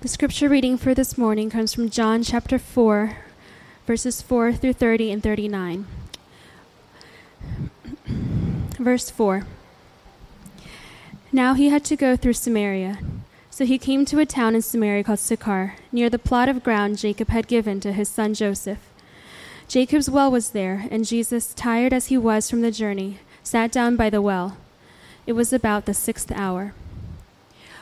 The scripture reading for this morning comes from John chapter 4, verses 4 through 30 and 39. Verse 4 Now he had to go through Samaria. So he came to a town in Samaria called Sychar, near the plot of ground Jacob had given to his son Joseph. Jacob's well was there, and Jesus, tired as he was from the journey, sat down by the well. It was about the sixth hour.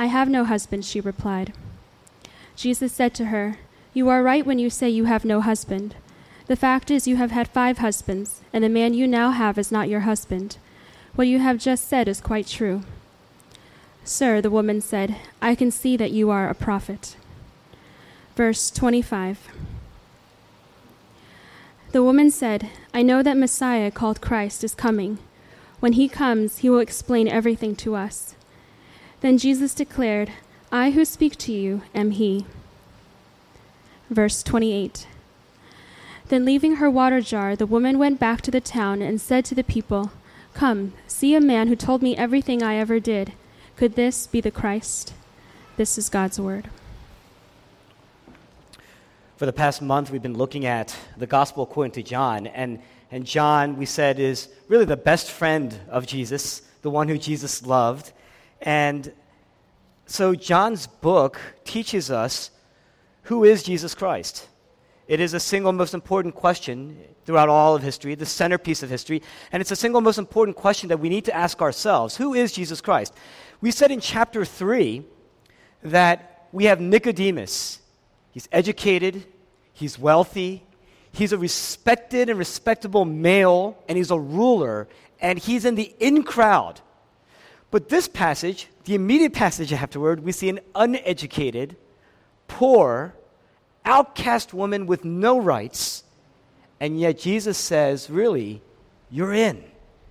I have no husband, she replied. Jesus said to her, You are right when you say you have no husband. The fact is, you have had five husbands, and the man you now have is not your husband. What you have just said is quite true. Sir, the woman said, I can see that you are a prophet. Verse 25 The woman said, I know that Messiah, called Christ, is coming. When he comes, he will explain everything to us. Then Jesus declared, I who speak to you am he. Verse 28 Then leaving her water jar, the woman went back to the town and said to the people, Come, see a man who told me everything I ever did. Could this be the Christ? This is God's word. For the past month, we've been looking at the gospel according to John. And, and John, we said, is really the best friend of Jesus, the one who Jesus loved. And so John's book teaches us who is Jesus Christ. It is a single most important question throughout all of history, the centerpiece of history, and it's a single most important question that we need to ask ourselves Who is Jesus Christ? We said in chapter 3 that we have Nicodemus. He's educated, he's wealthy, he's a respected and respectable male, and he's a ruler, and he's in the in crowd. But this passage, the immediate passage afterward, we see an uneducated, poor, outcast woman with no rights, and yet Jesus says, Really, you're in.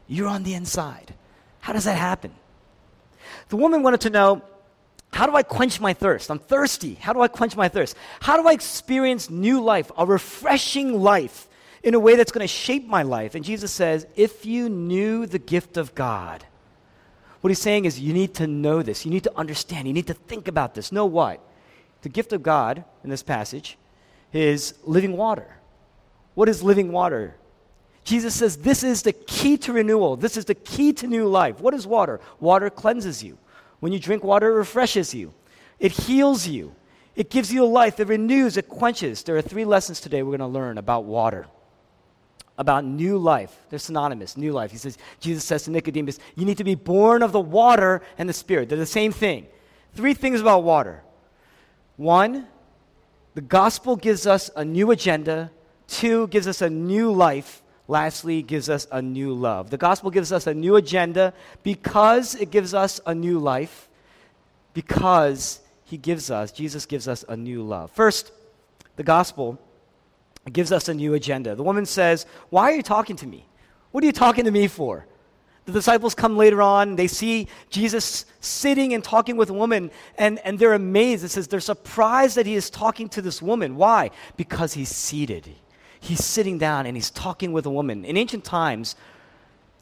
You're on the inside. How does that happen? The woman wanted to know how do I quench my thirst? I'm thirsty. How do I quench my thirst? How do I experience new life, a refreshing life in a way that's going to shape my life? And Jesus says, if you knew the gift of God, what he's saying is you need to know this. You need to understand. You need to think about this. Know what? The gift of God in this passage is living water. What is living water? Jesus says this is the key to renewal. This is the key to new life. What is water? Water cleanses you. When you drink water, it refreshes you, it heals you, it gives you life, it renews, it quenches. There are three lessons today we're going to learn about water. About new life. They're synonymous, new life. He says, Jesus says to Nicodemus, you need to be born of the water and the Spirit. They're the same thing. Three things about water. One, the gospel gives us a new agenda. Two, gives us a new life. Lastly, gives us a new love. The gospel gives us a new agenda because it gives us a new life, because he gives us, Jesus gives us a new love. First, the gospel gives us a new agenda. The woman says, Why are you talking to me? What are you talking to me for? The disciples come later on, they see Jesus sitting and talking with a woman, and, and they're amazed. It says they're surprised that he is talking to this woman. Why? Because he's seated he's sitting down and he's talking with a woman. In ancient times,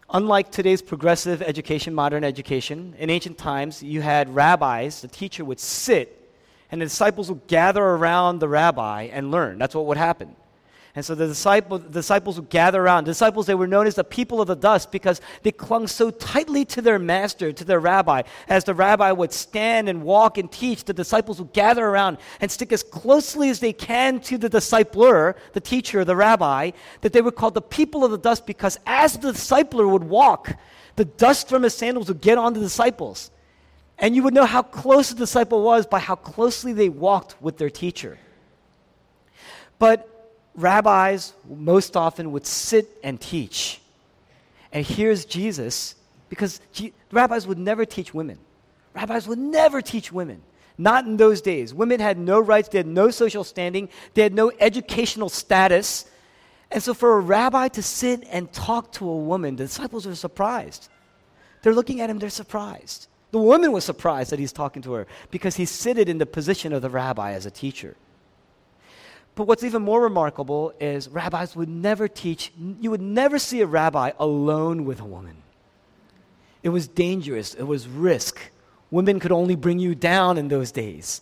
unlike today's progressive education, modern education, in ancient times, you had rabbis, the teacher would sit, and the disciples would gather around the rabbi and learn. That's what would happen. And so the, disciple, the disciples would gather around. The disciples, they were known as the people of the dust because they clung so tightly to their master, to their rabbi. As the rabbi would stand and walk and teach, the disciples would gather around and stick as closely as they can to the discipler, the teacher, the rabbi, that they were called the people of the dust because as the discipler would walk, the dust from his sandals would get on the disciples. And you would know how close the disciple was by how closely they walked with their teacher. But rabbis most often would sit and teach. And here's Jesus, because G- rabbis would never teach women. Rabbis would never teach women. Not in those days. Women had no rights, they had no social standing, they had no educational status. And so, for a rabbi to sit and talk to a woman, the disciples were surprised. They're looking at him, they're surprised. The woman was surprised that he's talking to her because he's seated in the position of the rabbi as a teacher. But what's even more remarkable is rabbis would never teach, you would never see a rabbi alone with a woman. It was dangerous, it was risk. Women could only bring you down in those days.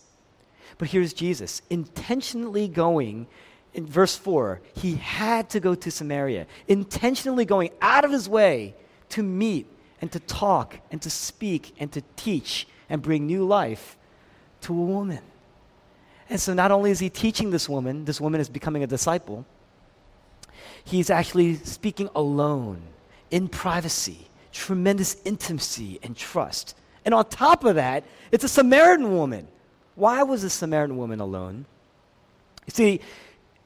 But here's Jesus intentionally going, in verse 4, he had to go to Samaria, intentionally going out of his way to meet and to talk and to speak and to teach and bring new life to a woman. And so not only is he teaching this woman, this woman is becoming a disciple, he's actually speaking alone, in privacy, tremendous intimacy and trust. And on top of that, it's a Samaritan woman. Why was the Samaritan woman alone? You see,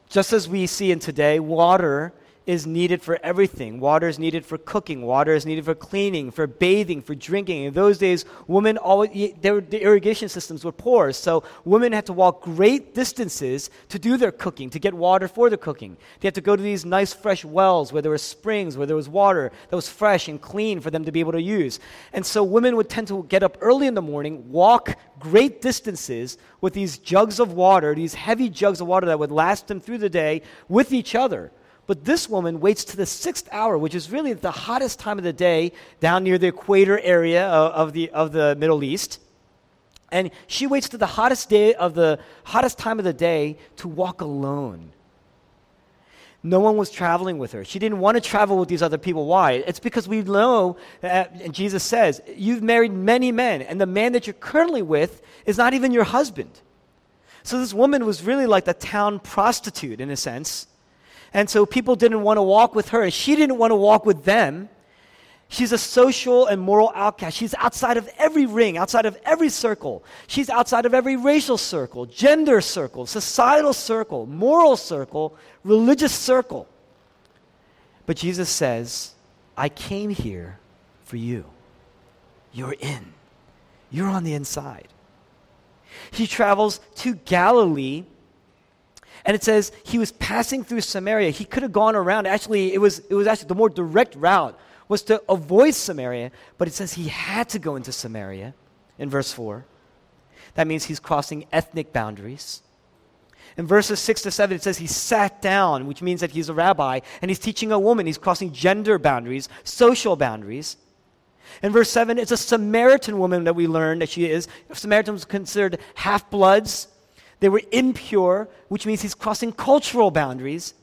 just as we see in today, water is needed for everything. Water is needed for cooking. Water is needed for cleaning, for bathing, for drinking. In those days, women always, their, the irrigation systems were poor, so women had to walk great distances to do their cooking, to get water for their cooking. They had to go to these nice fresh wells where there were springs, where there was water that was fresh and clean for them to be able to use. And so women would tend to get up early in the morning, walk great distances with these jugs of water, these heavy jugs of water that would last them through the day with each other. But this woman waits to the sixth hour, which is really the hottest time of the day down near the equator area of, of, the, of the Middle East. And she waits to the hottest day of the hottest time of the day to walk alone. No one was traveling with her. She didn't want to travel with these other people. Why? It's because we know, and Jesus says, you've married many men, and the man that you're currently with is not even your husband. So this woman was really like the town prostitute in a sense. And so people didn't want to walk with her, and she didn't want to walk with them. She's a social and moral outcast. She's outside of every ring, outside of every circle. She's outside of every racial circle, gender circle, societal circle, moral circle, religious circle. But Jesus says, I came here for you. You're in, you're on the inside. He travels to Galilee and it says he was passing through Samaria. He could have gone around. Actually, it was, it was actually the more direct route was to avoid Samaria, but it says he had to go into Samaria in verse 4. That means he's crossing ethnic boundaries. In verses 6 to 7, it says he sat down, which means that he's a rabbi, and he's teaching a woman. He's crossing gender boundaries, social boundaries. In verse 7, it's a Samaritan woman that we learn that she is. Samaritans considered half bloods, they were impure, which means he's crossing cultural boundaries.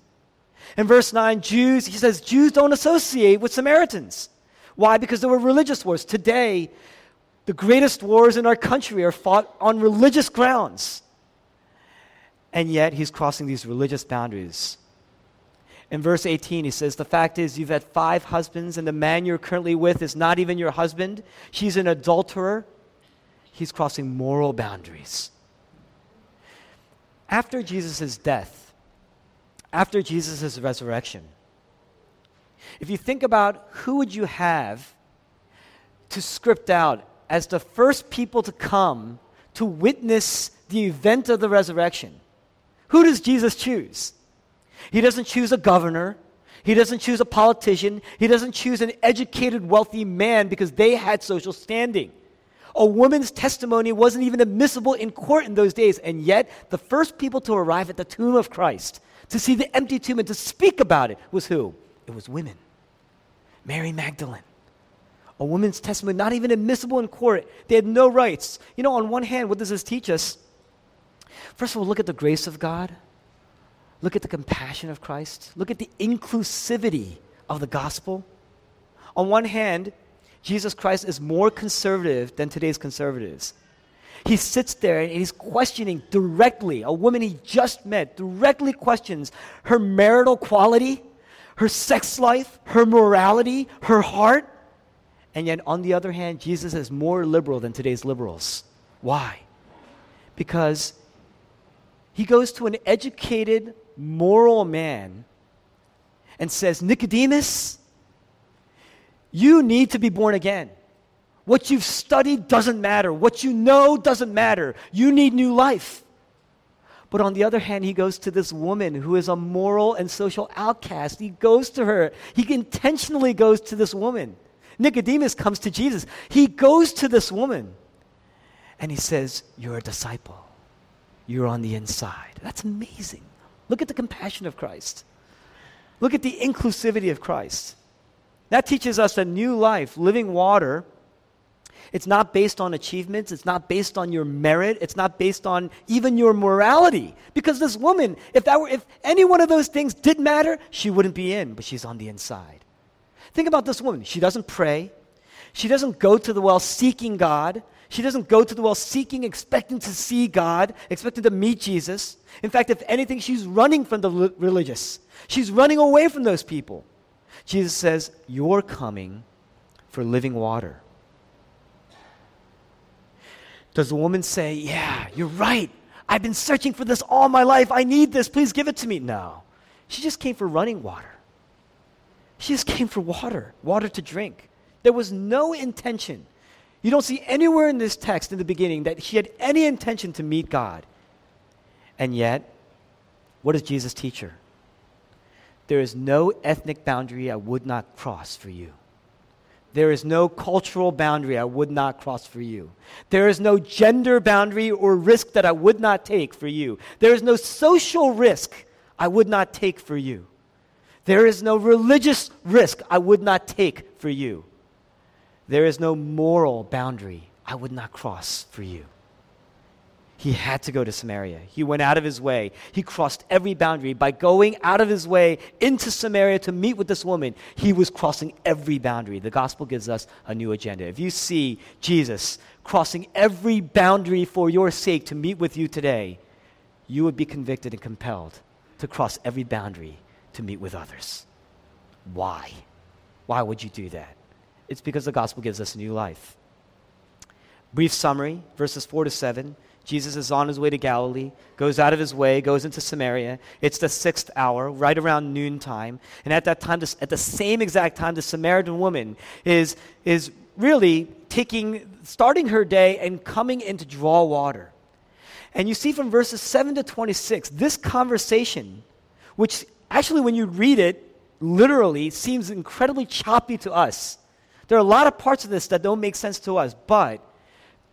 In verse 9, Jews, he says, Jews don't associate with Samaritans. Why? Because there were religious wars. Today, the greatest wars in our country are fought on religious grounds. And yet, he's crossing these religious boundaries. In verse 18, he says, The fact is, you've had five husbands, and the man you're currently with is not even your husband. She's an adulterer. He's crossing moral boundaries after Jesus' death, after Jesus' resurrection, if you think about who would you have to script out as the first people to come to witness the event of the resurrection, who does Jesus choose? He doesn't choose a governor. He doesn't choose a politician. He doesn't choose an educated, wealthy man because they had social standing. A woman's testimony wasn't even admissible in court in those days. And yet, the first people to arrive at the tomb of Christ, to see the empty tomb and to speak about it, was who? It was women. Mary Magdalene. A woman's testimony, not even admissible in court. They had no rights. You know, on one hand, what does this teach us? First of all, look at the grace of God. Look at the compassion of Christ. Look at the inclusivity of the gospel. On one hand, Jesus Christ is more conservative than today's conservatives. He sits there and he's questioning directly, a woman he just met, directly questions her marital quality, her sex life, her morality, her heart. And yet, on the other hand, Jesus is more liberal than today's liberals. Why? Because he goes to an educated, moral man and says, Nicodemus, you need to be born again. What you've studied doesn't matter. What you know doesn't matter. You need new life. But on the other hand, he goes to this woman who is a moral and social outcast. He goes to her. He intentionally goes to this woman. Nicodemus comes to Jesus. He goes to this woman and he says, You're a disciple. You're on the inside. That's amazing. Look at the compassion of Christ. Look at the inclusivity of Christ. That teaches us a new life, living water. It's not based on achievements. It's not based on your merit. It's not based on even your morality. Because this woman, if, that were, if any one of those things did matter, she wouldn't be in, but she's on the inside. Think about this woman. She doesn't pray. She doesn't go to the well seeking God. She doesn't go to the well seeking, expecting to see God, expecting to meet Jesus. In fact, if anything, she's running from the religious. She's running away from those people. Jesus says, You're coming for living water. Does the woman say, Yeah, you're right. I've been searching for this all my life. I need this. Please give it to me. No. She just came for running water. She just came for water, water to drink. There was no intention. You don't see anywhere in this text in the beginning that she had any intention to meet God. And yet, what does Jesus teach her? There is no ethnic boundary I would not cross for you. There is no cultural boundary I would not cross for you. There is no gender boundary or risk that I would not take for you. There is no social risk I would not take for you. There is no religious risk I would not take for you. There is no moral boundary I would not cross for you. He had to go to Samaria. He went out of his way. He crossed every boundary. By going out of his way into Samaria to meet with this woman, he was crossing every boundary. The gospel gives us a new agenda. If you see Jesus crossing every boundary for your sake to meet with you today, you would be convicted and compelled to cross every boundary to meet with others. Why? Why would you do that? It's because the gospel gives us a new life. Brief summary verses 4 to 7. Jesus is on his way to Galilee, goes out of his way, goes into Samaria. It's the sixth hour, right around noontime. And at that time, at the same exact time, the Samaritan woman is, is really taking, starting her day and coming in to draw water. And you see from verses 7 to 26, this conversation, which actually, when you read it, literally seems incredibly choppy to us. There are a lot of parts of this that don't make sense to us, but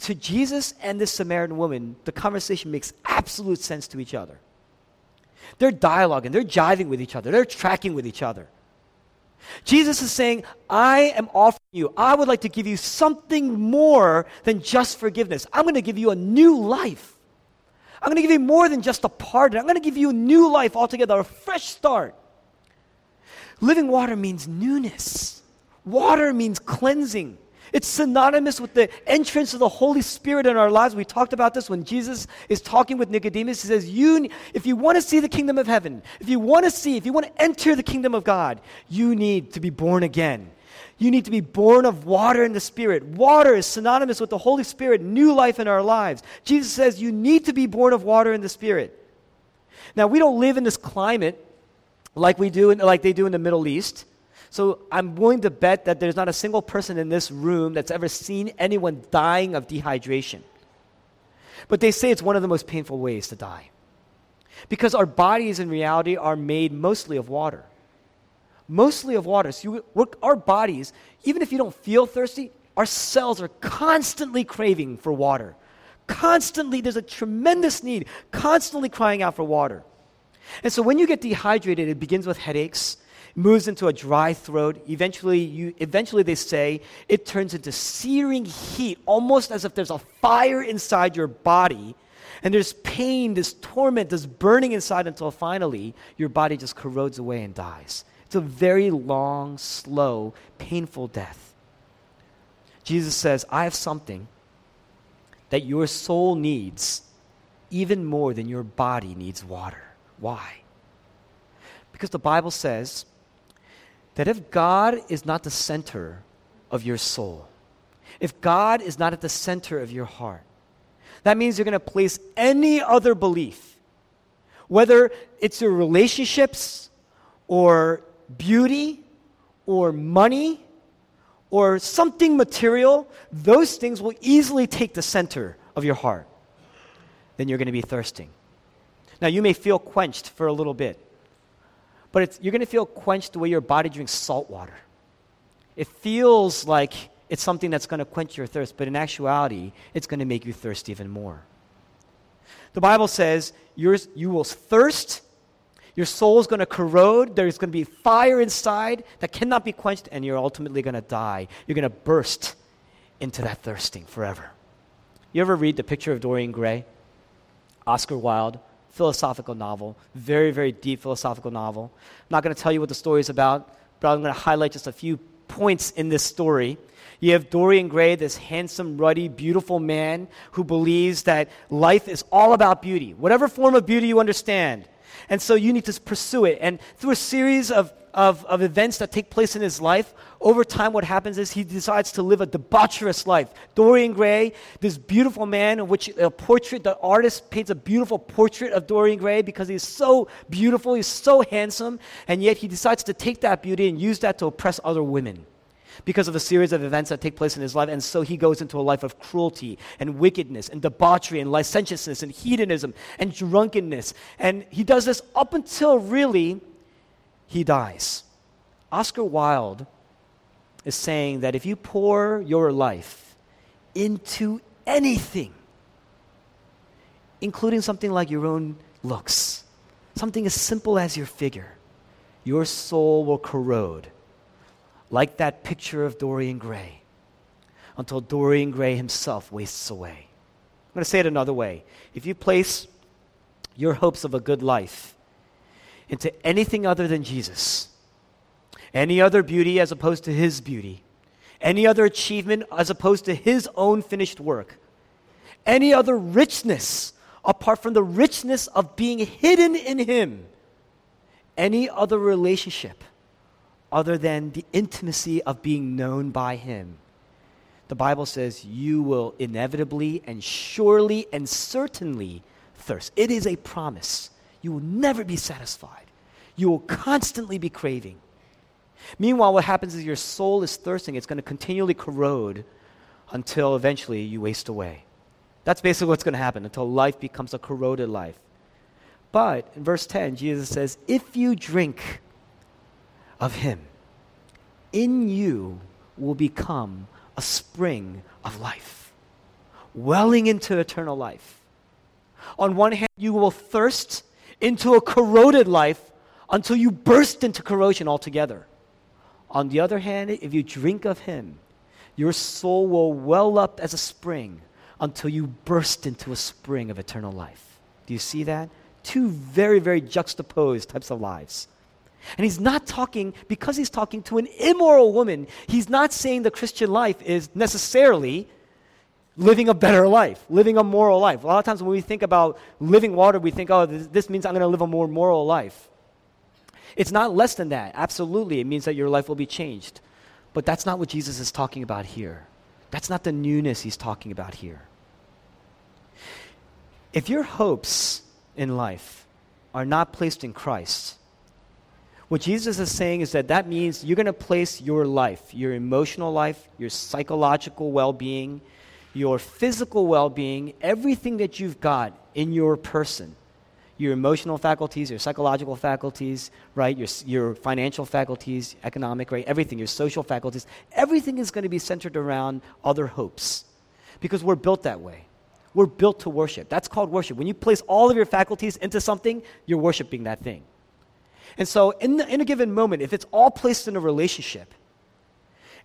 to Jesus and this Samaritan woman, the conversation makes absolute sense to each other. They're dialoguing, they're jiving with each other, they're tracking with each other. Jesus is saying, I am offering you, I would like to give you something more than just forgiveness. I'm going to give you a new life. I'm going to give you more than just a pardon. I'm going to give you a new life altogether, a fresh start. Living water means newness, water means cleansing. It's synonymous with the entrance of the Holy Spirit in our lives. We talked about this when Jesus is talking with Nicodemus. He says, you, If you want to see the kingdom of heaven, if you want to see, if you want to enter the kingdom of God, you need to be born again. You need to be born of water and the Spirit. Water is synonymous with the Holy Spirit, new life in our lives. Jesus says you need to be born of water and the Spirit. Now, we don't live in this climate like we do, like they do in the Middle East. So I'm willing to bet that there's not a single person in this room that's ever seen anyone dying of dehydration. But they say it's one of the most painful ways to die. Because our bodies in reality are made mostly of water mostly of water. So you, our bodies, even if you don't feel thirsty, our cells are constantly craving for water. Constantly, there's a tremendous need, constantly crying out for water. And so when you get dehydrated, it begins with headaches, moves into a dry throat. Eventually, you, eventually they say it turns into searing heat, almost as if there's a fire inside your body. And there's pain, this torment, this burning inside until finally your body just corrodes away and dies. It's a very long, slow, painful death. Jesus says, I have something that your soul needs even more than your body needs water. Why? Because the Bible says that if God is not the center of your soul, if God is not at the center of your heart, that means you're going to place any other belief, whether it's your relationships or beauty or money or something material, those things will easily take the center of your heart. Then you're going to be thirsting. Now, you may feel quenched for a little bit, but you're going to feel quenched the way your body drinks salt water. It feels like it's something that's going to quench your thirst, but in actuality, it's going to make you thirst even more. The Bible says yours, you will thirst, your soul is going to corrode, there's going to be fire inside that cannot be quenched, and you're ultimately going to die. You're going to burst into that thirsting forever. You ever read The Picture of Dorian Gray? Oscar Wilde, philosophical novel, very, very deep philosophical novel. I'm not going to tell you what the story is about, but I'm going to highlight just a few points in this story. You have Dorian Gray, this handsome, ruddy, beautiful man who believes that life is all about beauty, whatever form of beauty you understand. And so you need to pursue it. And through a series of, of, of events that take place in his life, over time, what happens is he decides to live a debaucherous life. Dorian Gray, this beautiful man, in which a portrait, the artist paints a beautiful portrait of Dorian Gray because he's so beautiful, he's so handsome, and yet he decides to take that beauty and use that to oppress other women because of a series of events that take place in his life. And so he goes into a life of cruelty and wickedness and debauchery and licentiousness and hedonism and drunkenness. And he does this up until really he dies. Oscar Wilde is saying that if you pour your life into anything, including something like your own looks, something as simple as your figure, your soul will corrode like that picture of Dorian Gray, until Dorian Gray himself wastes away. I'm going to say it another way. If you place your hopes of a good life into anything other than Jesus, any other beauty as opposed to his beauty, any other achievement as opposed to his own finished work, any other richness apart from the richness of being hidden in him, any other relationship other than the intimacy of being known by Him. The Bible says you will inevitably and surely and certainly thirst. It is a promise. You will never be satisfied. You will constantly be craving. Meanwhile, what happens is your soul is thirsting. It's going to continually corrode until eventually you waste away. That's basically what's going to happen until life becomes a corroded life. But in verse 10, Jesus says, If you drink of Him, in you will become a spring of life, welling into eternal life. On one hand, you will thirst into a corroded life until you burst into corrosion altogether. On the other hand, if you drink of Him, your soul will well up as a spring until you burst into a spring of eternal life. Do you see that? Two very, very juxtaposed types of lives. And he's not talking, because he's talking to an immoral woman, he's not saying the Christian life is necessarily living a better life, living a moral life. A lot of times when we think about living water, we think, oh, this, means I'm going to live a more moral life. It's not less than that. Absolutely, it means that your life will be changed. But that's not what Jesus is talking about here. That's not the newness he's talking about here. If your hopes in life are not placed in Christ, what Jesus is saying is that that means you're going to place your life, your emotional life, your psychological well being, your physical well being, everything that you've got in your person, your emotional faculties, your psychological faculties, right, your, your financial faculties, economic, right, everything, your social faculties, everything is going to be centered around other hopes because we're built that way. We're built to worship. That's called worship. When you place all of your faculties into something, you're worshiping that thing. And so, in, the, in a given moment, if it's all placed in a relationship,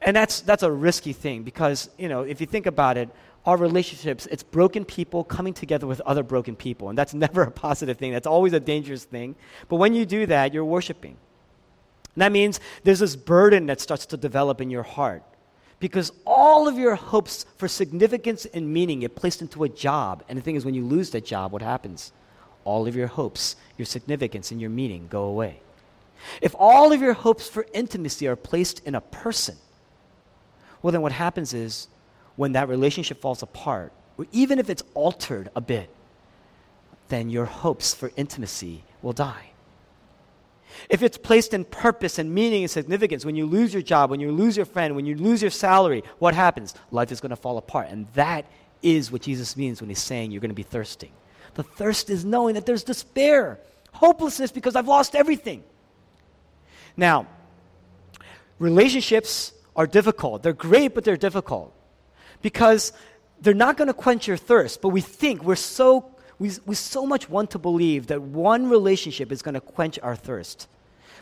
and that's, that's a risky thing because, you know, if you think about it, our relationships, it's broken people coming together with other broken people. And that's never a positive thing. That's always a dangerous thing. But when you do that, you're worshiping. And that means there's this burden that starts to develop in your heart. Because all of your hopes for significance and meaning get placed into a job. And the thing is, when you lose that job, what happens? All of your hopes, your significance, and your meaning go away. If all of your hopes for intimacy are placed in a person, well, then what happens is when that relationship falls apart, or even if it's altered a bit, then your hopes for intimacy will die. If it's placed in purpose and meaning and significance, when you lose your job, when you lose your friend, when you lose your salary, what happens? Life is going to fall apart. And that is what Jesus means when he's saying you're going to be thirsting. The thirst is knowing that there's despair, hopelessness because I've lost everything. Now, relationships are difficult. They're great, but they're difficult because they're not going to quench your thirst. But we think we're so we, we so much want to believe that one relationship is going to quench our thirst.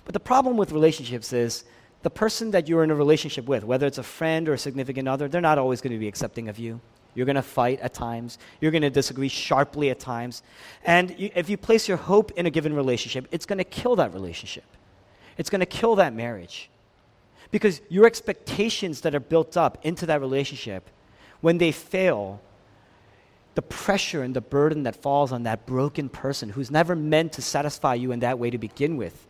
But the problem with relationships is the person that you're in a relationship with, whether it's a friend or a significant other, they're not always going to be accepting of you. You're going to fight at times. You're going to disagree sharply at times. And you, if you place your hope in a given relationship, it's going to kill that relationship. It's going to kill that marriage. Because your expectations that are built up into that relationship, when they fail, the pressure and the burden that falls on that broken person who's never meant to satisfy you in that way to begin with,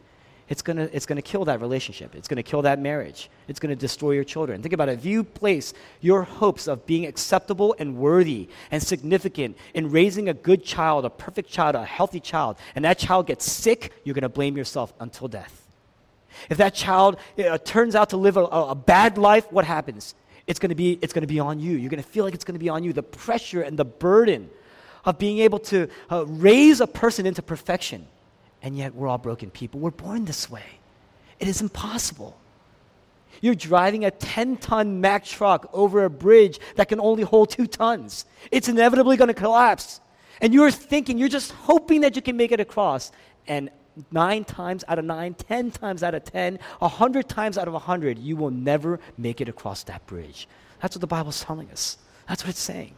it's going to it's gonna kill that relationship. It's going to kill that marriage. It's going to destroy your children. Think about it. If you place your hopes of being acceptable and worthy and significant in raising a good child, a perfect child, a healthy child, and that child gets sick, you're going to blame yourself until death. If that child uh, turns out to live a, a bad life, what happens? it's going to be it's going to be on you. You're going to feel like it's going to be on you. The pressure and the burden of being able to uh, raise a person into perfection. And yet we're all broken people. We're born this way. It is impossible. You're driving a 10 ton Mack truck over a bridge that can only hold two tons. It's inevitably going to collapse. And you're thinking, you're just hoping that you can make it across. And nine times out of nine, ten times out of ten, a hundred times out of a hundred, you will never make it across that bridge. That's what the Bible's telling us. That's what it's saying.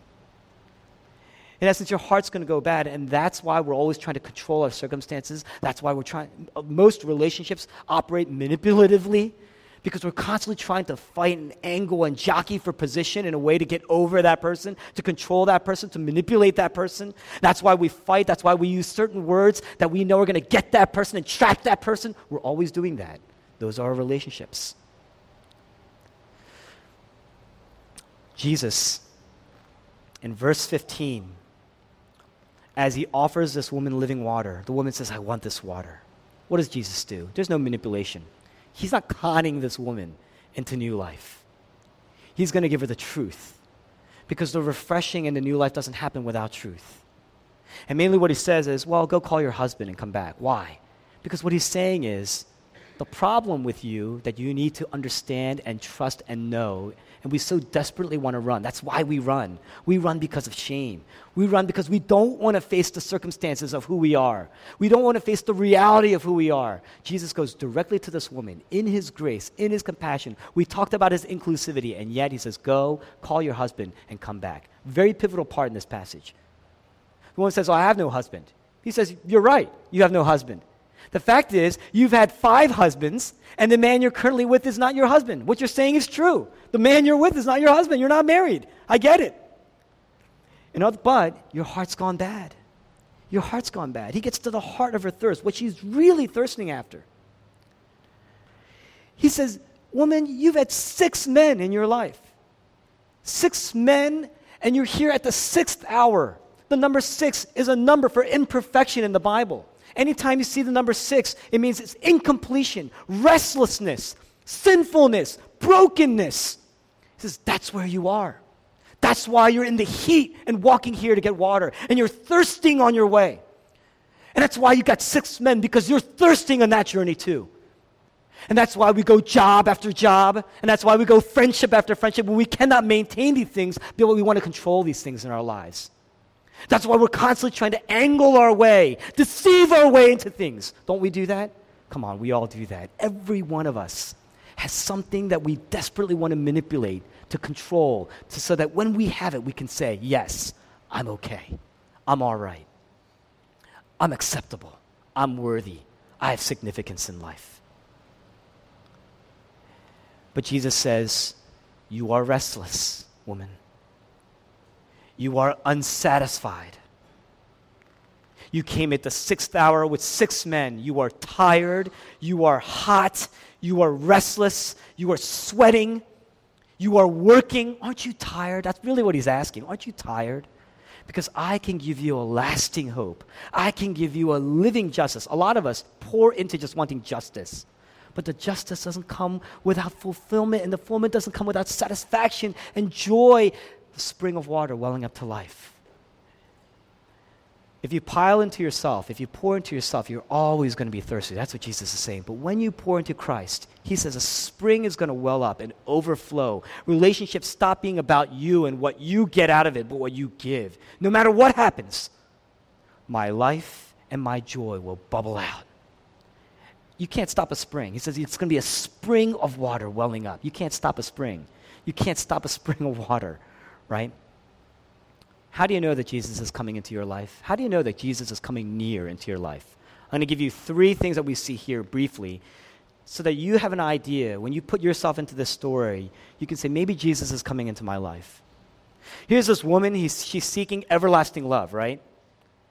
In essence, your heart's going to go bad, and that's why we're always trying to control our circumstances. That's why we're trying, uh, most relationships operate manipulatively because we're constantly trying to fight and angle and jockey for position in a way to get over that person, to control that person, to manipulate that person. That's why we fight. That's why we use certain words that we know are going to get that person and trap that person. We're always doing that. Those are our relationships. Jesus, in verse 15, as he offers this woman living water, the woman says, I want this water. What does Jesus do? There's no manipulation. He's not conning this woman into new life. He's going to give her the truth because the refreshing and the new life doesn't happen without truth. And mainly what he says is, well, go call your husband and come back. Why? Because what he's saying is, the problem with you that you need to understand and trust and know and we so desperately want to run. That's why we run. We run because of shame. We run because we don't want to face the circumstances of who we are. We don't want to face the reality of who we are. Jesus goes directly to this woman in his grace, in his compassion. We talked about his inclusivity, and yet he says, Go, call your husband, and come back. Very pivotal part in this passage. The woman says, Oh, I have no husband. He says, You're right, you have no husband. The fact is, you've had five husbands, and the man you're currently with is not your husband. What you're saying is true. The man you're with is not your husband. You're not married. I get it. In other, but your heart's gone bad. Your heart's gone bad. He gets to the heart of her thirst, what she's really thirsting after. He says, Woman, you've had six men in your life. Six men, and you're here at the sixth hour. The number six is a number for imperfection in the Bible. Anytime you see the number six, it means it's incompletion, restlessness, sinfulness, brokenness. He says, That's where you are. That's why you're in the heat and walking here to get water, and you're thirsting on your way. And that's why you got six men, because you're thirsting on that journey too. And that's why we go job after job, and that's why we go friendship after friendship, when we cannot maintain these things, but we want to control these things in our lives. That's why we're constantly trying to angle our way, deceive our way into things. Don't we do that? Come on, we all do that. Every one of us has something that we desperately want to manipulate to control, to, so that when we have it, we can say, Yes, I'm okay. I'm all right. I'm acceptable. I'm worthy. I have significance in life. But Jesus says, You are restless, woman. You are unsatisfied. You came at the sixth hour with six men. You are tired. You are hot. You are restless. You are sweating. You are working. Aren't you tired? That's really what he's asking. Aren't you tired? Because I can give you a lasting hope. I can give you a living justice. A lot of us pour into just wanting justice. But the justice doesn't come without fulfillment, and the fulfillment doesn't come without satisfaction and joy, the spring of water welling up to life. If you pile into yourself, if you pour into yourself, you're always going to be thirsty. That's what Jesus is saying. But when you pour into Christ, he says a spring is going to well up and overflow. Relationships stop being about you and what you get out of it, but what you give. No matter what happens, my life and my joy will bubble out. You can't stop a spring. He says it's going to be a spring of water welling up. You can't stop a spring. You can't stop a spring of water, right? How do you know that Jesus is coming into your life? How do you know that Jesus is coming near into your life? I'm going to give you three things that we see here briefly so that you have an idea. When you put yourself into this story, you can say, maybe Jesus is coming into my life. Here's this woman, he's, she's seeking everlasting love, right?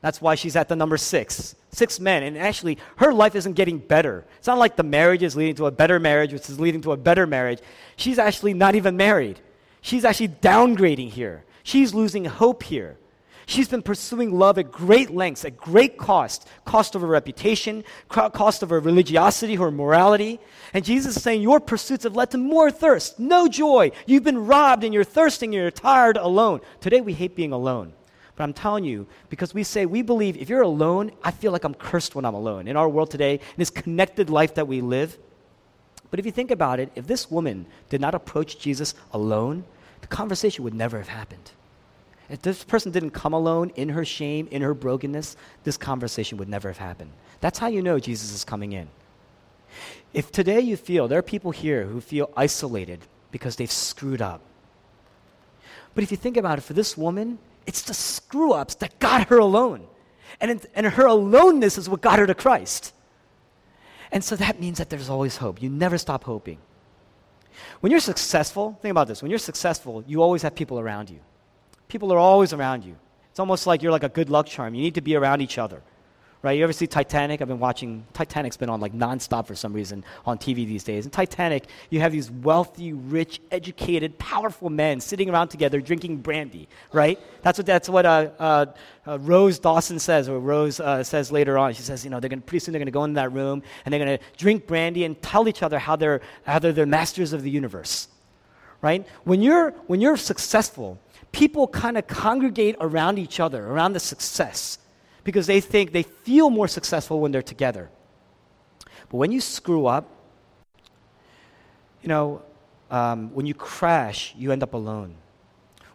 That's why she's at the number six. Six men. And actually, her life isn't getting better. It's not like the marriage is leading to a better marriage, which is leading to a better marriage. She's actually not even married. She's actually downgrading here. She's losing hope here. She's been pursuing love at great lengths, at great cost cost of her reputation, cost of her religiosity, her morality. And Jesus is saying, Your pursuits have led to more thirst, no joy. You've been robbed and you're thirsting, and you're tired alone. Today we hate being alone. But I'm telling you, because we say, we believe if you're alone, I feel like I'm cursed when I'm alone. In our world today, in this connected life that we live. But if you think about it, if this woman did not approach Jesus alone, the conversation would never have happened. If this person didn't come alone in her shame, in her brokenness, this conversation would never have happened. That's how you know Jesus is coming in. If today you feel, there are people here who feel isolated because they've screwed up. But if you think about it, for this woman, it's the screw ups that got her alone. And, and her aloneness is what got her to Christ. And so that means that there's always hope. You never stop hoping. When you're successful, think about this when you're successful, you always have people around you. People are always around you. It's almost like you're like a good luck charm. You need to be around each other. Right? You ever see Titanic? I've been watching Titanic's been on like nonstop for some reason on TV these days. In Titanic, you have these wealthy, rich, educated, powerful men sitting around together drinking brandy, right? That's what that's what uh, uh, uh, Rose Dawson says, or Rose uh, says later on. She says, you know, they're gonna pretty soon they're gonna go in that room and they're gonna drink brandy and tell each other how they're how they're the masters of the universe, right? When you're when you're successful, people kind of congregate around each other, around the success, because they think they feel more successful when they're together. But when you screw up, you know, um, when you crash, you end up alone.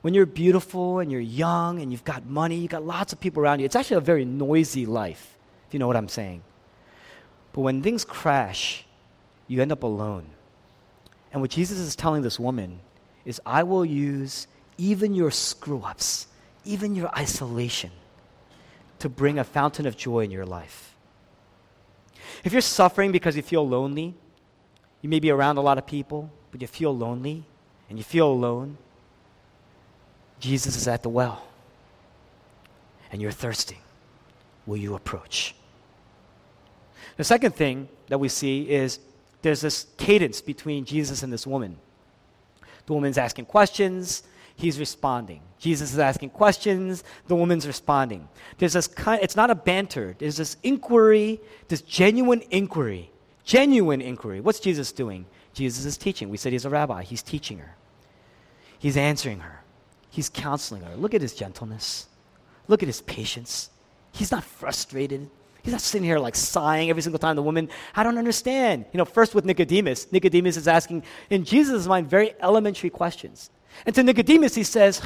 When you're beautiful and you're young and you've got money, you've got lots of people around you, it's actually a very noisy life, if you know what I'm saying. But when things crash, you end up alone. And what Jesus is telling this woman is, I will use even your screw ups, even your isolation, to bring a fountain of joy in your life. If you're suffering because you feel lonely, you may be around a lot of people, but you feel lonely and you feel alone, Jesus is at the well and you're thirsting. Will you approach? The second thing that we see is there's this cadence between Jesus and this woman. The woman's asking questions, he's responding. Jesus is asking questions, the woman's responding. There's this kind, it's not a banter, there's this inquiry, this genuine inquiry. Genuine inquiry. What's Jesus doing? Jesus is teaching. We said he's a rabbi, he's teaching her. He's answering her. He's counseling her. Look at his gentleness. Look at his patience. He's not frustrated. He's not sitting here like sighing every single time the woman, I don't understand. You know, first with Nicodemus, Nicodemus is asking, in Jesus' mind, very elementary questions. And to Nicodemus, he says,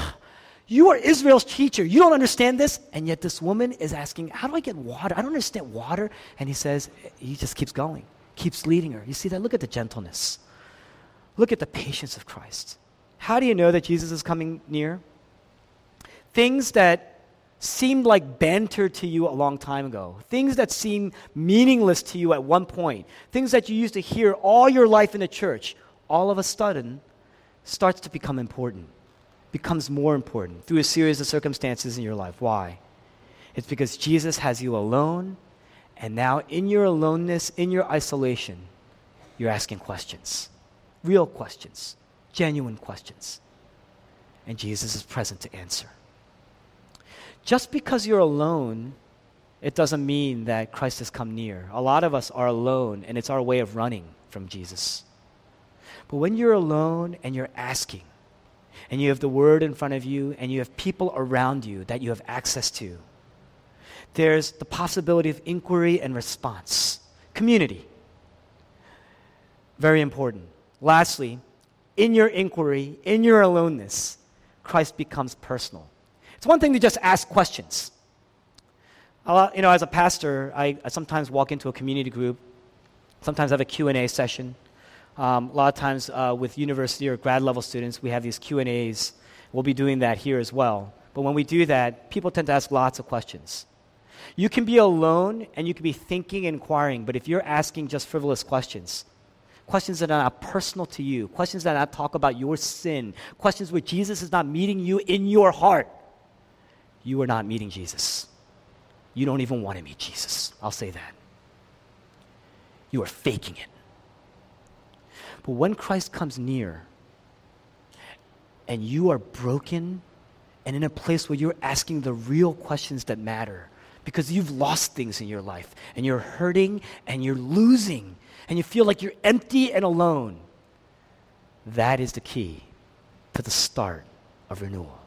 You are Israel's teacher. You don't understand this. And yet this woman is asking, How do I get water? I don't understand water. And he says, He just keeps going, keeps leading her. You see that? Look at the gentleness. Look at the patience of Christ. How do you know that Jesus is coming near? Things that seemed like banter to you a long time ago, things that seemed meaningless to you at one point, things that you used to hear all your life in the church, all of a sudden starts to become important, becomes more important through a series of circumstances in your life. Why? It's because Jesus has you alone, and now in your aloneness, in your isolation, you're asking questions, real questions, genuine questions. And Jesus is present to answer. Just because you're alone, it doesn't mean that Christ has come near. A lot of us are alone, and it's our way of running from Jesus. But when you're alone and you're asking, and you have the Word in front of you, and you have people around you that you have access to, there's the possibility of inquiry and response. Community. Very important. Lastly, in your inquiry, in your aloneness, Christ becomes personal. It's one thing to just ask questions. you know, as a pastor, I, I, sometimes walk into a community group, sometimes have a Q&A session. Um, a lot of times uh, with university or grad level students, we have these Q&As. We'll be doing that here as well. But when we do that, people tend to ask lots of questions. You can be alone and you can be thinking and inquiring, but if you're asking just frivolous questions, questions that are not personal to you, questions that are not talk about your sin, questions where Jesus is not meeting you in your heart, you are not meeting Jesus. You don't even want to meet Jesus. I'll say that. You are faking it. But when Christ comes near and you are broken and in a place where you're asking the real questions that matter because you've lost things in your life and you're hurting and you're losing and you feel like you're empty and alone, that is the key to the start of renewal.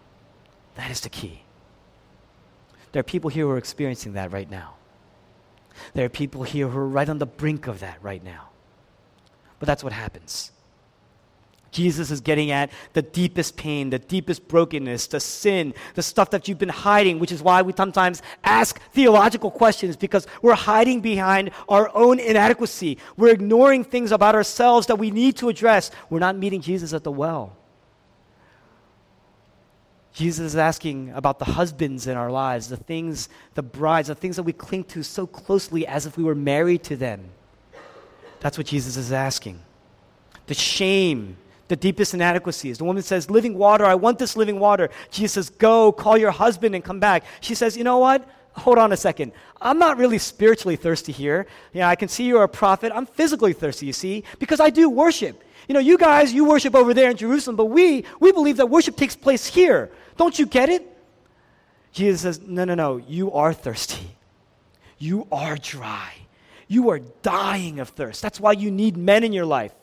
That is the key. There are people here who are experiencing that right now. There are people here who are right on the brink of that right now. But that's what happens. Jesus is getting at the deepest pain, the deepest brokenness, the sin, the stuff that you've been hiding, which is why we sometimes ask theological questions because we're hiding behind our own inadequacy. We're ignoring things about ourselves that we need to address. We're not meeting Jesus at the well. Jesus is asking about the husbands in our lives, the things, the brides, the things that we cling to so closely as if we were married to them. That's what Jesus is asking. The shame, the deepest inadequacies. The woman says, Living water, I want this living water. Jesus says, Go, call your husband and come back. She says, You know what? Hold on a second. I'm not really spiritually thirsty here. Yeah, I can see you're a prophet. I'm physically thirsty, you see, because I do worship. You know, you guys, you worship over there in Jerusalem, but we, we believe that worship takes place here. Don't you get it? Jesus says, No, no, no. You are thirsty. You are dry. You are dying of thirst. That's why you need men in your life.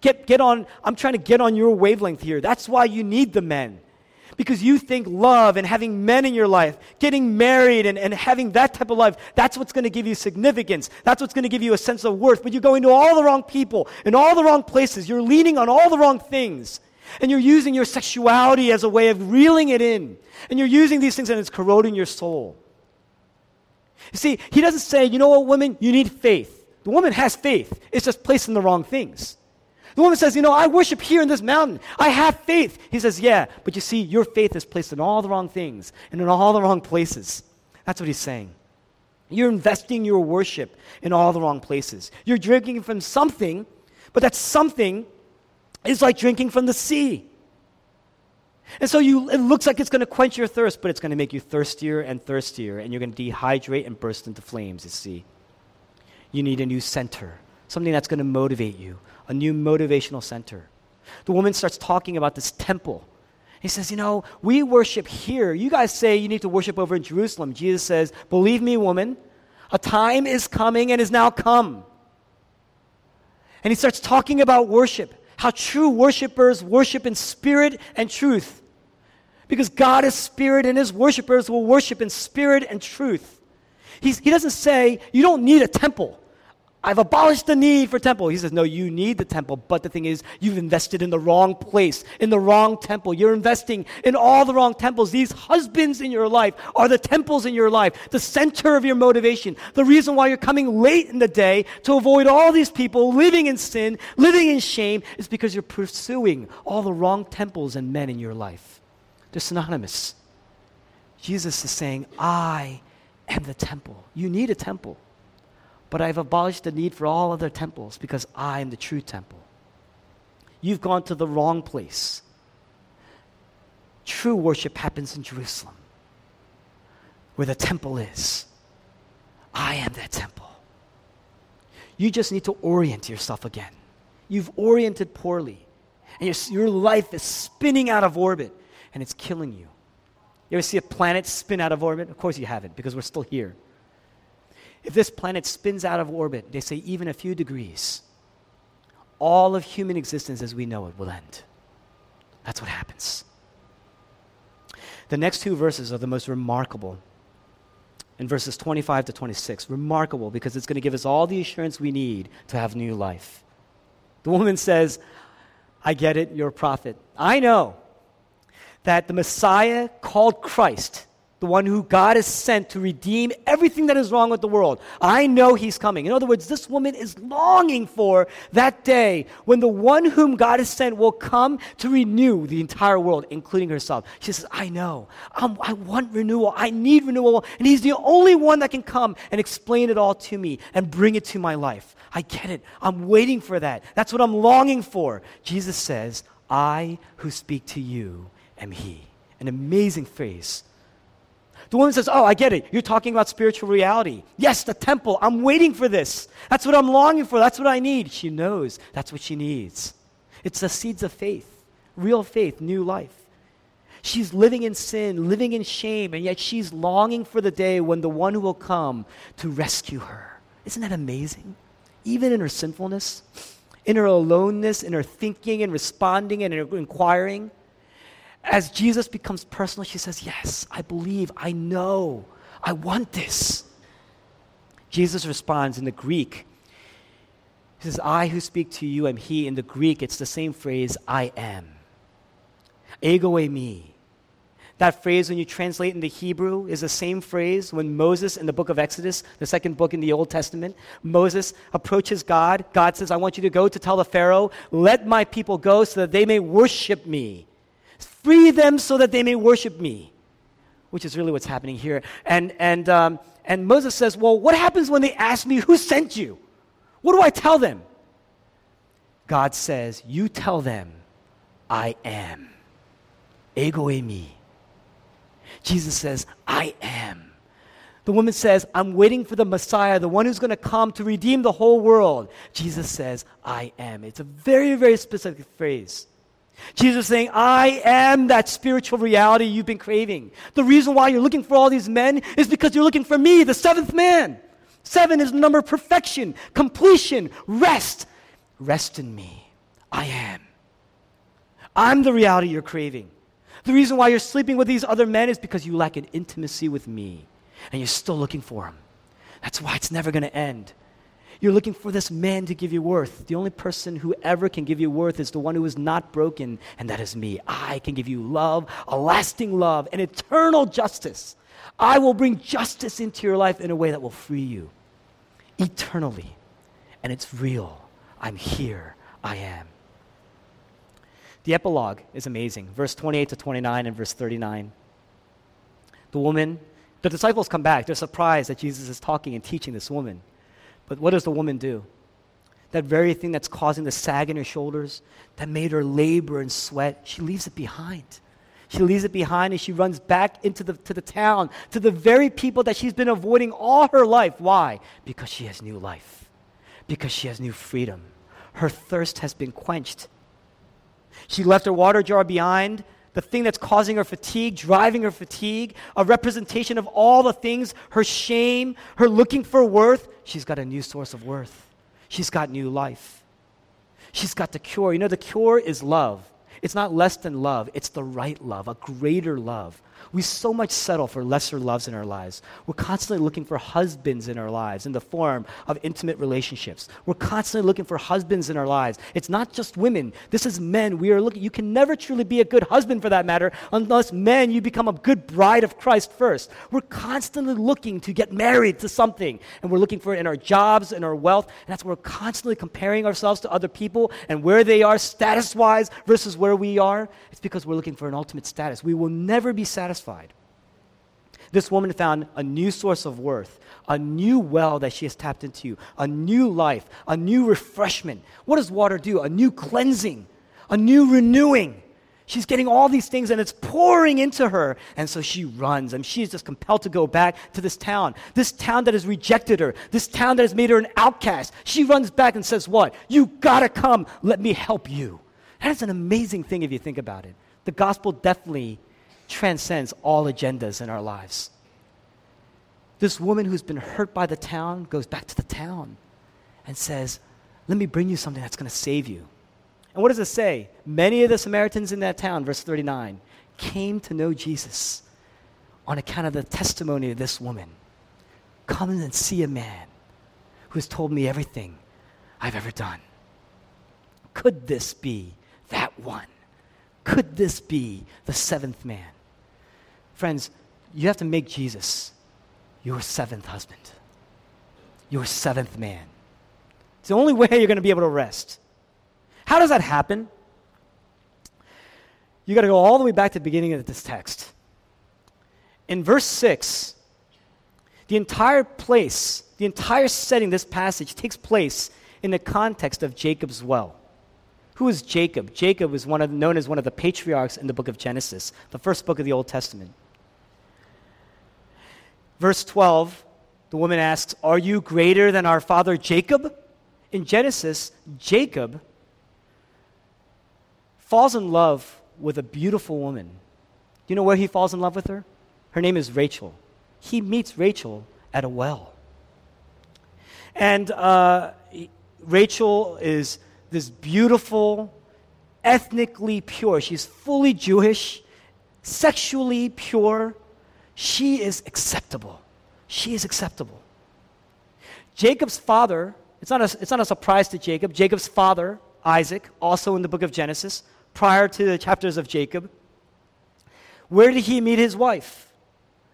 Get, get on, I'm trying to get on your wavelength here. That's why you need the men. Because you think love and having men in your life, getting married and, and having that type of life, that's what's going to give you significance. That's what's going to give you a sense of worth. But you're going to all the wrong people in all the wrong places. You're leaning on all the wrong things. And you're using your sexuality as a way of reeling it in. And you're using these things and it's corroding your soul. You see, he doesn't say, you know what, woman, you need faith. The woman has faith, it's just placed in the wrong things. The woman says, You know, I worship here in this mountain. I have faith. He says, Yeah, but you see, your faith is placed in all the wrong things and in all the wrong places. That's what he's saying. You're investing your worship in all the wrong places. You're drinking from something, but that something is like drinking from the sea. And so you, it looks like it's going to quench your thirst, but it's going to make you thirstier and thirstier, and you're going to dehydrate and burst into flames, you see. You need a new center, something that's going to motivate you, a new motivational center. The woman starts talking about this temple. He says, You know, we worship here. You guys say you need to worship over in Jerusalem. Jesus says, Believe me, woman, a time is coming and is now come. And he starts talking about worship how true worshipers worship in spirit and truth. Because God is spirit and his worshipers will worship in spirit and truth. He's, he doesn't say, you don't need a temple. I've abolished the need for temple. He says, No, you need the temple, but the thing is, you've invested in the wrong place, in the wrong temple. You're investing in all the wrong temples. These husbands in your life are the temples in your life, the center of your motivation, the reason why you're coming late in the day to avoid all these people living in sin, living in shame, is because you're pursuing all the wrong temples and men in your life. They're synonymous. Jesus is saying, I am the temple. You need a temple. But I've abolished the need for all other temples because I am the true temple. You've gone to the wrong place. True worship happens in Jerusalem, where the temple is. I am that temple. You just need to orient yourself again. You've oriented poorly, and your, your life is spinning out of orbit, and it's killing you. You ever see a planet spin out of orbit? Of course you haven't, because we're still here. If this planet spins out of orbit, they say even a few degrees, all of human existence as we know it will end. That's what happens. The next two verses are the most remarkable. In verses 25 to 26, remarkable because it's going to give us all the assurance we need to have new life. The woman says, I get it, you're a prophet. I know that the Messiah called Christ the one who God has sent to redeem everything that is wrong with the world. I know he's coming. In other words, this woman is longing for that day when the one whom God has sent will come to renew the entire world, including herself. She says, I know. I'm, i want renewal. I need renewal. And he's the only one that can come and explain it all to me and bring it to my life. I get it. I'm waiting for that. That's what I'm longing for. Jesus says, I who speak to you am he. An amazing phrase the woman says, Oh, I get it. You're talking about spiritual reality. Yes, the temple. I'm waiting for this. That's what I'm longing for. That's what I need. She knows that's what she needs. It's the seeds of faith, real faith, new life. She's living in sin, living in shame, and yet she's longing for the day when the one who will come to rescue her. Isn't that amazing? Even in her sinfulness, in her aloneness, in her thinking and responding and inquiring, as Jesus becomes personal, she says, Yes, I believe, I know, I want this. Jesus responds in the Greek. He says, I who speak to you am he. In the Greek, it's the same phrase, I am. Ego eimi. That phrase, when you translate into Hebrew, is the same phrase when Moses, in the book of Exodus, the second book in the Old Testament, Moses approaches God. God says, I want you to go to tell the Pharaoh, let my people go so that they may worship me. Free them so that they may worship me, which is really what's happening here. And, and, um, and Moses says, Well, what happens when they ask me, Who sent you? What do I tell them? God says, You tell them, I am. Ego eimi. Jesus says, I am. The woman says, I'm waiting for the Messiah, the one who's going to come to redeem the whole world. Jesus says, I am. It's a very, very specific phrase. Jesus saying, I am that spiritual reality you've been craving. The reason why you're looking for all these men is because you're looking for me, the seventh man. Seven is the number of perfection, completion, rest. Rest in me. I am. I'm the reality you're craving. The reason why you're sleeping with these other men is because you lack an intimacy with me and you're still looking for them. That's why it's never going to end. You're looking for this man to give you worth. The only person who ever can give you worth is the one who is not broken, and that is me. I can give you love, a lasting love, and eternal justice. I will bring justice into your life in a way that will free you eternally. And it's real. I'm here. I am. The epilogue is amazing. Verse 28 to 29 and verse 39. The woman, the disciples come back. They're surprised that Jesus is talking and teaching this woman. But what does the woman do? That very thing that's causing the sag in her shoulders, that made her labor and sweat, she leaves it behind. She leaves it behind and she runs back into the, to the town, to the very people that she's been avoiding all her life. Why? Because she has new life, because she has new freedom. Her thirst has been quenched. She left her water jar behind the thing that's causing her fatigue, driving her fatigue, a representation of all the things, her shame, her looking for worth, she's got a new source of worth. She's got new life. She's got the cure. You know, the cure is love. It's not less than love, it's the right love, a greater love, We so much settle for lesser loves in our lives. We're constantly looking for husbands in our lives in the form of intimate relationships. We're constantly looking for husbands in our lives. It's not just women. This is men. We are looking you can never truly be a good husband for that matter unless men you become a good bride of Christ first. We're constantly looking to get married to something and we're looking for it in our jobs and our wealth and that's where we're constantly comparing ourselves to other people and where they are status-wise versus where we are. It's because we're looking for an ultimate status. We will never be satisfied satisfied. This woman found a new source of worth, a new well that she has tapped into, a new life, a new refreshment. What does water do? A new cleansing, a new renewing. She's getting all these things and it's pouring into her. And so she runs and she's just compelled to go back to this town. This town that has rejected her. This town that has made her an outcast. She runs back and says, What? You gotta come. Let me help you. That is an amazing thing if you think about it. The gospel definitely transcends all agendas in our lives. This woman who's been hurt by the town goes back to the town and says, Let me bring you something that's going to save you. And what does it say? Many of the Samaritans in that town, verse 39, came to know Jesus on account of the testimony of this woman. Come and see a man who has told me everything I've ever done. Could this be that one? Could this be the seventh man? Friends, you have to make Jesus your seventh husband, your seventh man. It's the only way you're going to be able to rest. How does that happen? You got to go all the way back to the beginning of this text. In verse 6, the entire place, the entire setting, this passage takes place in the context of Jacob's well. Who is Jacob? Jacob is one of, known as one of the patriarchs in the book of Genesis, the first book of the Old Testament. Verse 12, the woman asks, Are you greater than our father Jacob? In Genesis, Jacob falls in love with a beautiful woman. Do you know where he falls in love with her? Her name is Rachel. He meets Rachel at a well. And uh, Rachel is this beautiful, ethnically pure. She's fully Jewish, sexually pure, she is acceptable. She is acceptable. Jacob's father, it's not, a, it's not a surprise to Jacob. Jacob's father, Isaac, also in the book of Genesis, prior to the chapters of Jacob, where did he meet his wife?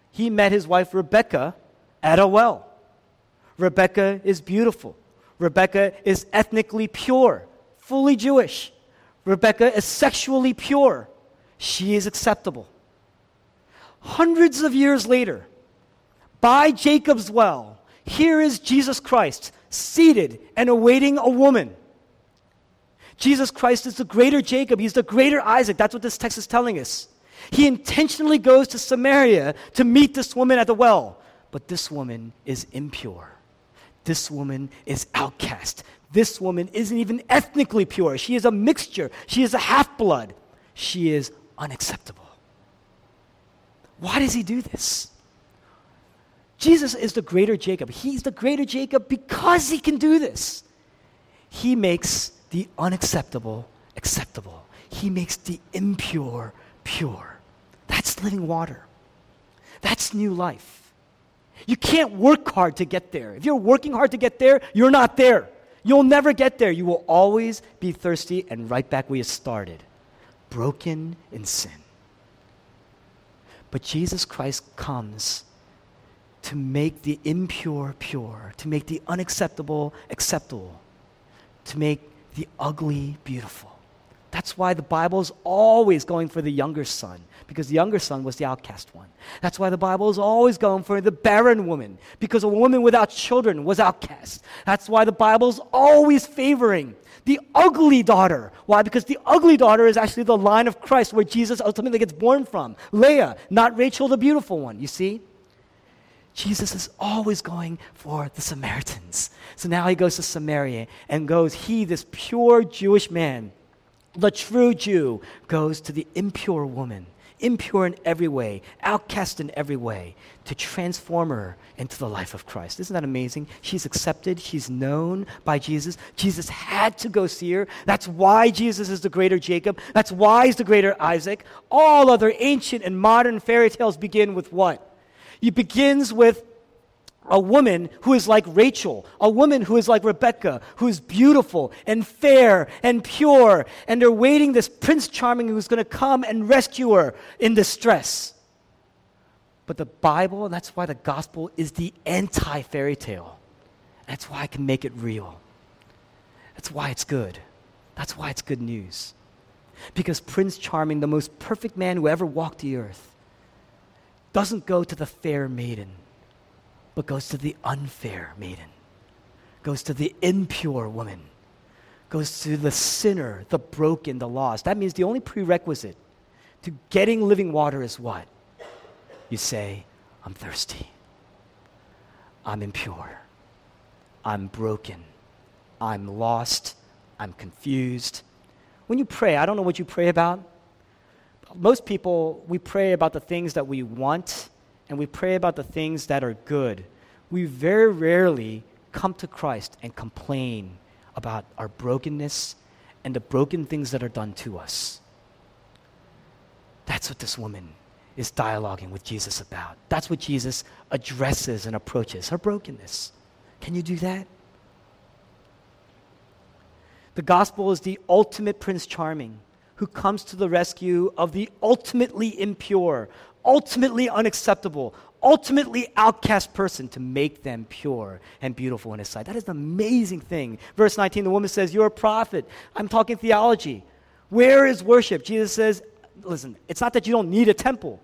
He met his wife Rebecca at a well. Rebecca is beautiful. Rebecca is ethnically pure, fully Jewish. Rebecca is sexually pure. She is acceptable hundreds of years later, by Jacob's well, here is Jesus Christ seated and awaiting a woman. Jesus Christ is the greater Jacob, he's the greater Isaac. That's what this text is telling us. He intentionally goes to Samaria to meet this woman at the well. But this woman is impure. This woman is outcast. This woman isn't even ethnically pure. She is a mixture. She is a half blood. She is unacceptable. Why does he do this? Jesus is the greater Jacob. He's the greater Jacob because he can do this. He makes the unacceptable acceptable, he makes the impure pure. That's living water. That's new life. You can't work hard to get there. If you're working hard to get there, you're not there. You'll never get there. You will always be thirsty and right back where you started, broken in sin. But Jesus Christ comes to make the impure pure, to make the unacceptable acceptable, to make the ugly beautiful. That's why the Bible is always going for the younger son, because the younger son was the outcast one. That's why the Bible is always going for the barren woman, because a woman without children was outcast. That's why the Bible is always favoring the ugly daughter. Why? Because the ugly daughter is actually the line of Christ where Jesus ultimately gets born from. Leah, not Rachel, the beautiful one. You see? Jesus is always going for the Samaritans. So now he goes to Samaria and goes, he, this pure Jewish man, the true Jew, goes to the impure woman impure in every way, outcast in every way, to transform her into the life of Christ. Isn't that amazing? She's accepted, she's known by Jesus. Jesus had to go see her. That's why Jesus is the greater Jacob. That's why he's the greater Isaac. All other ancient and modern fairy tales begin with what? It begins with a woman who is like Rachel, a woman who is like Rebecca, who is beautiful and fair and pure, and they're waiting this Prince Charming who's going to come and rescue her in distress. But the Bible, and that's why the gospel is the anti fairy tale. That's why I can make it real. That's why it's good. That's why it's good news. Because Prince Charming, the most perfect man who ever walked the earth, doesn't go to the fair maiden but goes to the unfair maiden, goes to the impure woman, goes to the sinner, the broken, the lost. That means the only prerequisite to getting living water is what? You say, I'm thirsty. I'm impure. I'm broken. I'm lost. I'm confused. When you pray, I don't know what you pray about. Most people, we pray about the things that we want and we pray about the things that are good, we very rarely come to Christ and complain about our brokenness and the broken things that are done to us. That's what this woman is dialoguing with Jesus about. That's what Jesus addresses and approaches her brokenness. Can you do that? The gospel is the ultimate Prince Charming who comes to the rescue of the ultimately impure, ultimately unacceptable, ultimately outcast person to make them pure and beautiful in his sight. That is an amazing thing. Verse 19, the woman says, You're a prophet. I'm talking theology. Where is worship? Jesus says, Listen, it's not that you don't need a temple.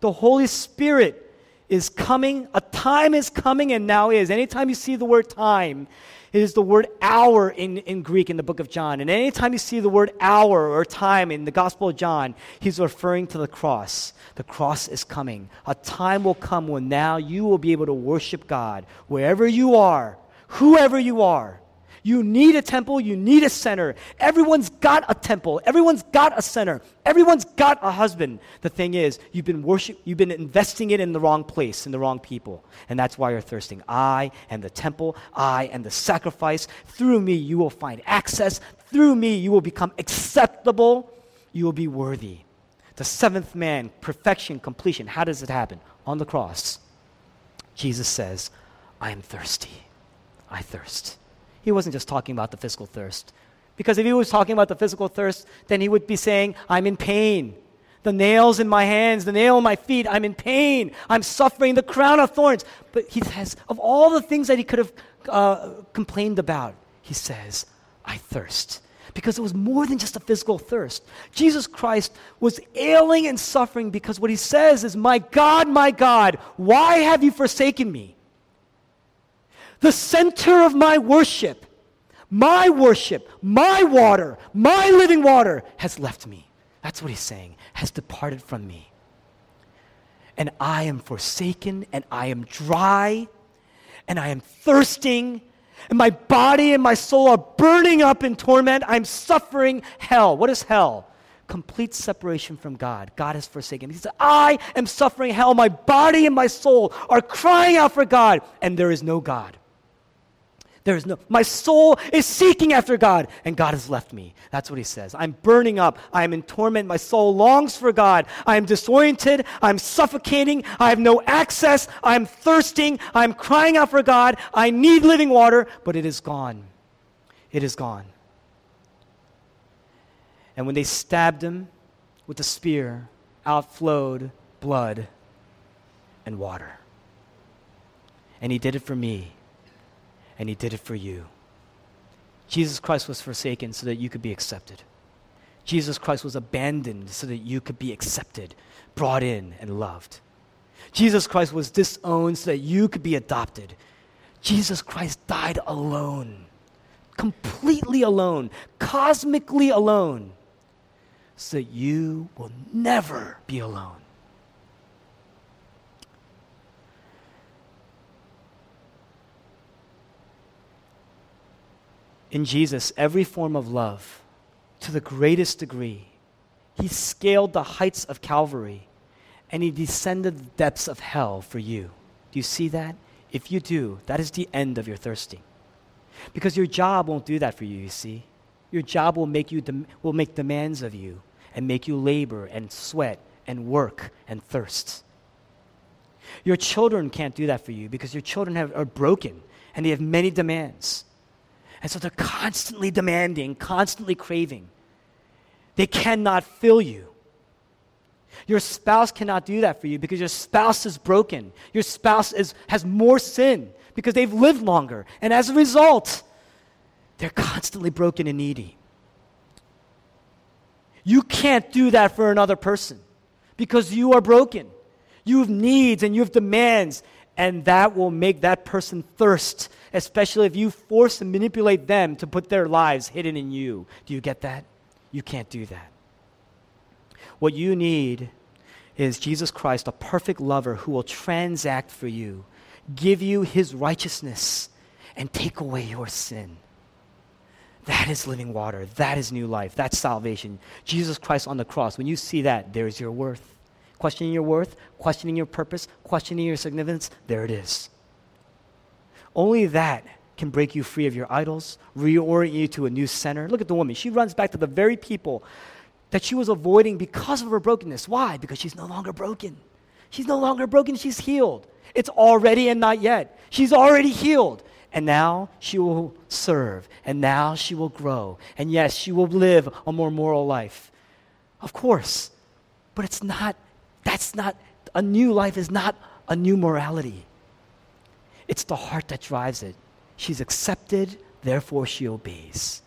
The Holy Spirit is coming. A time is coming and now is. Anytime you see the word time, it is the word hour in, in Greek in the book of John. And anytime you see the word hour or time in the Gospel of John, he's referring to the cross. The cross is coming. A time will come when now you will be able to worship God wherever you are, whoever you are. You need a temple, you need a center. Everyone's got a temple, everyone's got a center, everyone's got a husband. The thing is, you've been worship, you've been investing it in the wrong place, in the wrong people. And that's why you're thirsting. I and the temple, I and the sacrifice. Through me you will find access. Through me you will become acceptable. You will be worthy. The seventh man, perfection, completion. How does it happen? On the cross. Jesus says, I am thirsty. I thirst. He wasn't just talking about the physical thirst. Because if he was talking about the physical thirst, then he would be saying, I'm in pain. The nails in my hands, the nail in my feet, I'm in pain. I'm suffering the crown of thorns. But he says, of all the things that he could have uh, complained about, he says, I thirst. Because it was more than just a physical thirst. Jesus Christ was ailing and suffering because what he says is, My God, my God, why have you forsaken me? The center of my worship, my worship, my water, my living water has left me. That's what he's saying, has departed from me. And I am forsaken, and I am dry, and I am thirsting, and my body and my soul are burning up in torment. I'm suffering hell. What is hell? complete separation from God. God has forsaken me. He said, I am suffering hell. My body and my soul are crying out for God, and there is no God. There is no, my soul is seeking after God, and God has left me. That's what he says. I'm burning up. I am in torment. My soul longs for God. I am disoriented. I'm suffocating. I have no access. I'm thirsting. I'm crying out for God. I need living water, but it is gone. It is gone. And when they stabbed him with the spear, out flowed blood and water. And he did it for me and he did it for you. Jesus Christ was forsaken so that you could be accepted. Jesus Christ was abandoned so that you could be accepted, brought in, and loved. Jesus Christ was disowned so that you could be adopted. Jesus Christ died alone, completely alone, cosmically alone, so that you will never be alone. In Jesus every form of love to the greatest degree. He scaled the heights of Calvary and he descended the depths of hell for you. Do you see that? If you do, that is the end of your thirsting. Because your job won't do that for you, you see. Your job will make, you will make demands of you and make you labor and sweat and work and thirst. Your children can't do that for you because your children have, are broken and they have many demands. And so they're constantly demanding, constantly craving. They cannot fill you. Your spouse cannot do that for you because your spouse is broken. Your spouse is, has more sin because they've lived longer. And as a result, they're constantly broken and needy. You can't do that for another person because you are broken. You have needs and you have demands, and that will make that person thirst, especially if you force and manipulate them to put their lives hidden in you. Do you get that? You can't do that. What you need is Jesus Christ, a perfect lover who will transact for you, give you his righteousness, and take away your sin. That is living water. That is new life. That's salvation. Jesus Christ on the cross. When you see that, there's your worth. Questioning your worth, questioning your purpose, questioning your significance, there it is. Only that can break you free of your idols, reorient you to a new center. Look at the woman. She runs back to the very people that she was avoiding because of her brokenness. Why? Because she's no longer broken. She's no longer broken, she's healed. It's already and not yet. She's already healed. And now she will serve. And now she will grow. And yes, she will live a more moral life. Of course. But it's not, that's not, a new life is not a new morality. It's the heart that drives it. She's accepted, therefore she obeys.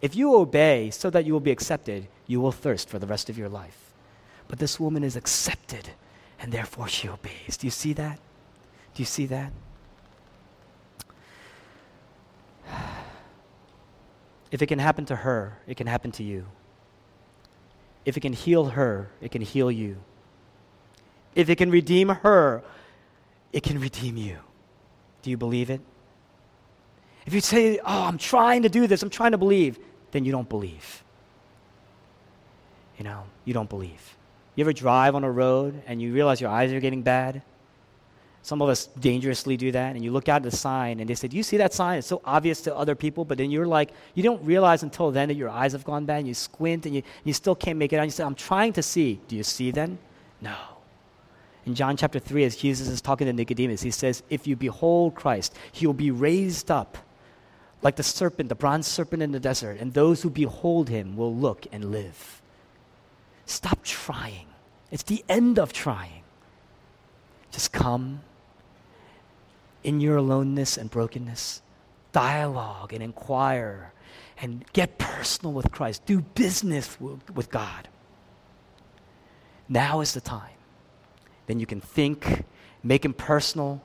If you obey so that you will be accepted, you will thirst for the rest of your life. But this woman is accepted, and therefore she obeys. Do you see that? Do you see that? If it can happen to her, it can happen to you. If it can heal her, it can heal you. If it can redeem her, it can redeem you. Do you believe it? If you say, Oh, I'm trying to do this, I'm trying to believe, then you don't believe you know, you don't believe. You ever drive on a road and you realize your eyes are getting bad? Some of us dangerously do that, and you look out at the sign and they say, Do you see that sign? It's so obvious to other people, but then you're like, you don't realize until then that your eyes have gone bad, and you squint and you, you still can't make it out. You say, I'm trying to see. Do you see then? No. In John chapter 3, as Jesus is talking to Nicodemus, he says, If you behold Christ, he will be raised up like the serpent, the bronze serpent in the desert, and those who behold him will look and live. Stop trying. It's the end of trying. Just come in your aloneness and brokenness, dialogue and inquire and get personal with Christ. Do business with God. Now is the time. Then you can think, make Him personal.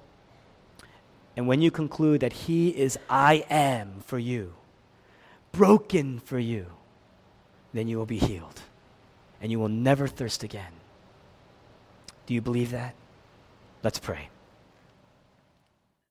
And when you conclude that He is I am for you, broken for you, then you will be healed and you will never thirst again. Do you believe that? Let's pray.